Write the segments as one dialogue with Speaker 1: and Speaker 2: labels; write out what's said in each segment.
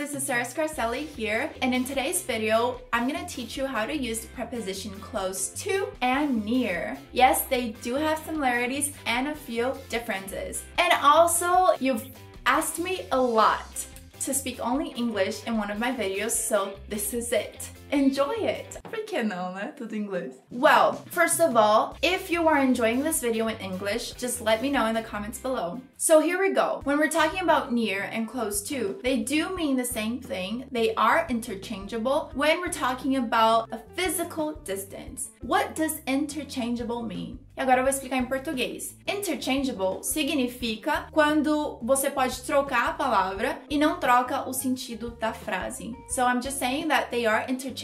Speaker 1: this is Sarah Scarcelli here, and in today's video, I'm gonna teach you how to use the preposition close to and near. Yes, they do have similarities and a few differences. And also, you've asked me a lot to speak only English in one of my videos, so this is it. Enjoy it! Que não, né? Tudo inglês. Well, first of all, if you are enjoying this video in English, just let me know in the comments below. So here we go. When we're talking about near and close to, they do mean the same thing. They are interchangeable when we're talking about a physical distance. What does interchangeable mean? E agora eu vou explicar em português. Interchangeable significa quando você pode trocar a palavra e não troca o sentido da frase. So I'm just saying that they are interchangeable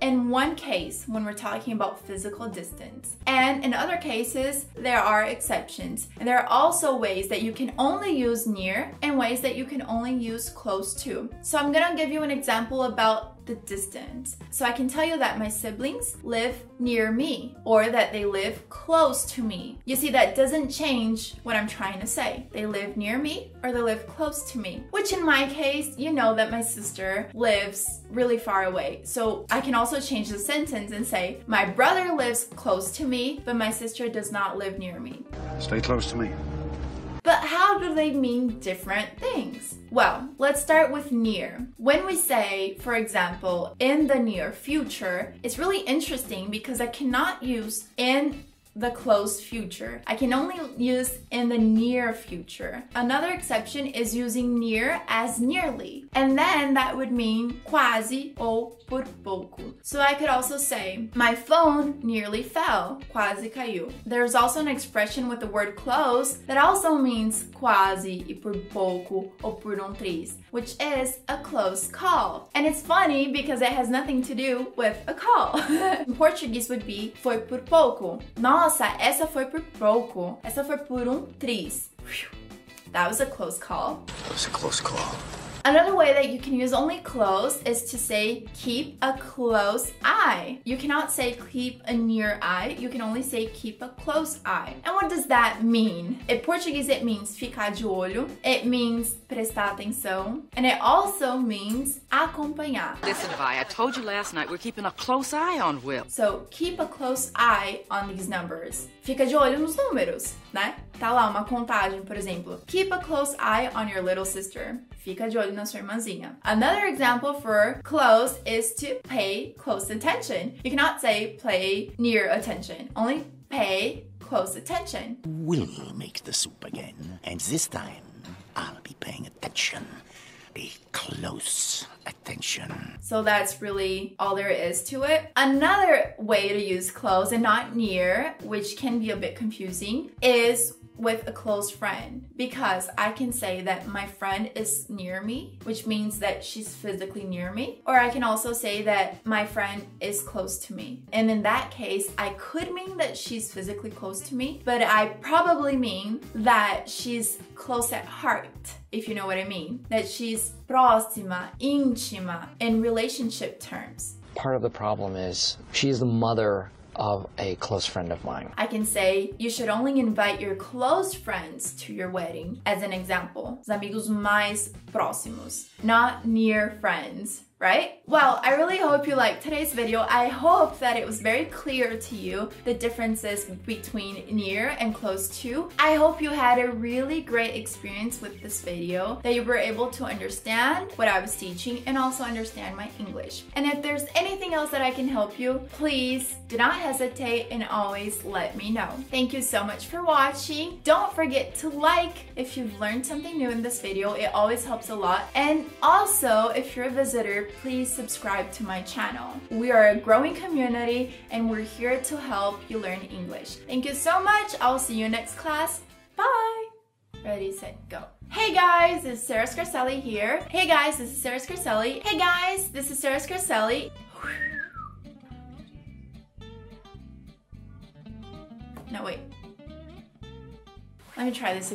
Speaker 1: in one case when we're talking about physical distance. And in other cases, there are exceptions. And there are also ways that you can only use near and ways that you can only use close to. So I'm gonna give you an example about the distance. So I can tell you that my siblings live near me or that they live close to me. You see, that doesn't change what I'm trying to say. They live near me or they live close to me, which in my case, you know that my sister lives really far away. So I can also change the sentence and say, my brother lives close to me, but my sister does not live near me.
Speaker 2: Stay close to me.
Speaker 1: But how do they mean different things? Well, let's start with near. When we say, for example, in the near future, it's really interesting because I cannot use in the close future. I can only use in the near future. Another exception is using near as nearly. And then that would mean quasi or por pouco. So I could also say, my phone nearly fell. Quasi caiu. There's also an expression with the word close that also means quasi e por pouco ou por um triz, which is a close call. And it's funny because it has nothing to do with a call. in Portuguese would be foi por pouco. Nossa, essa foi por pouco. Essa foi por um triz. That was a close call.
Speaker 2: That was a close call.
Speaker 1: Another way that you can use only close is to say keep a close eye. You cannot say keep a near eye, you can only say keep a close eye. And what does that mean? In Portuguese, it means ficar de olho, it means prestar atenção, and it also means acompanhar.
Speaker 3: Listen, Vi, I told you last night we're keeping a close eye on Will.
Speaker 1: So keep a close eye on these numbers. Fica de olho nos números, né? Tá lá uma contagem, por exemplo. Keep a close eye on your little sister. Fica de olho na sua irmãzinha. Another example for close is to pay close attention. You cannot say play near attention. Only pay close attention.
Speaker 4: We'll make the soup again, and this time I'll be paying attention. Pay close attention.
Speaker 1: So that's really all there is to it. Another way to use close and not near, which can be a bit confusing, is with a close friend because I can say that my friend is near me, which means that she's physically near me. Or I can also say that my friend is close to me. And in that case, I could mean that she's physically close to me, but I probably mean that she's close at heart, if you know what I mean. That she's próxima, íntima in relationship terms.
Speaker 5: Part of the problem is she's the mother of a close friend of mine.
Speaker 1: I can say you should only invite your close friends to your wedding, as an example. Os amigos mais próximos, not near friends right? Well, I really hope you liked today's video. I hope that it was very clear to you the differences between near and close to. I hope you had a really great experience with this video, that you were able to understand what I was teaching and also understand my English. And if there's anything else that I can help you, please do not hesitate and always let me know. Thank you so much for watching. Don't forget to like if you've learned something new in this video. It always helps a lot. And also, if you're a visitor, please subscribe to my channel. We are a growing community and we're here to help you learn English. Thank you so much. I'll see you next class. Bye. Ready, set, go. Hey guys, this is Sarah Scarcelli here. Hey guys, this is Sarah Scarcelli. Hey guys, this is Sarah Scarcelli. No, wait. Let me try this again.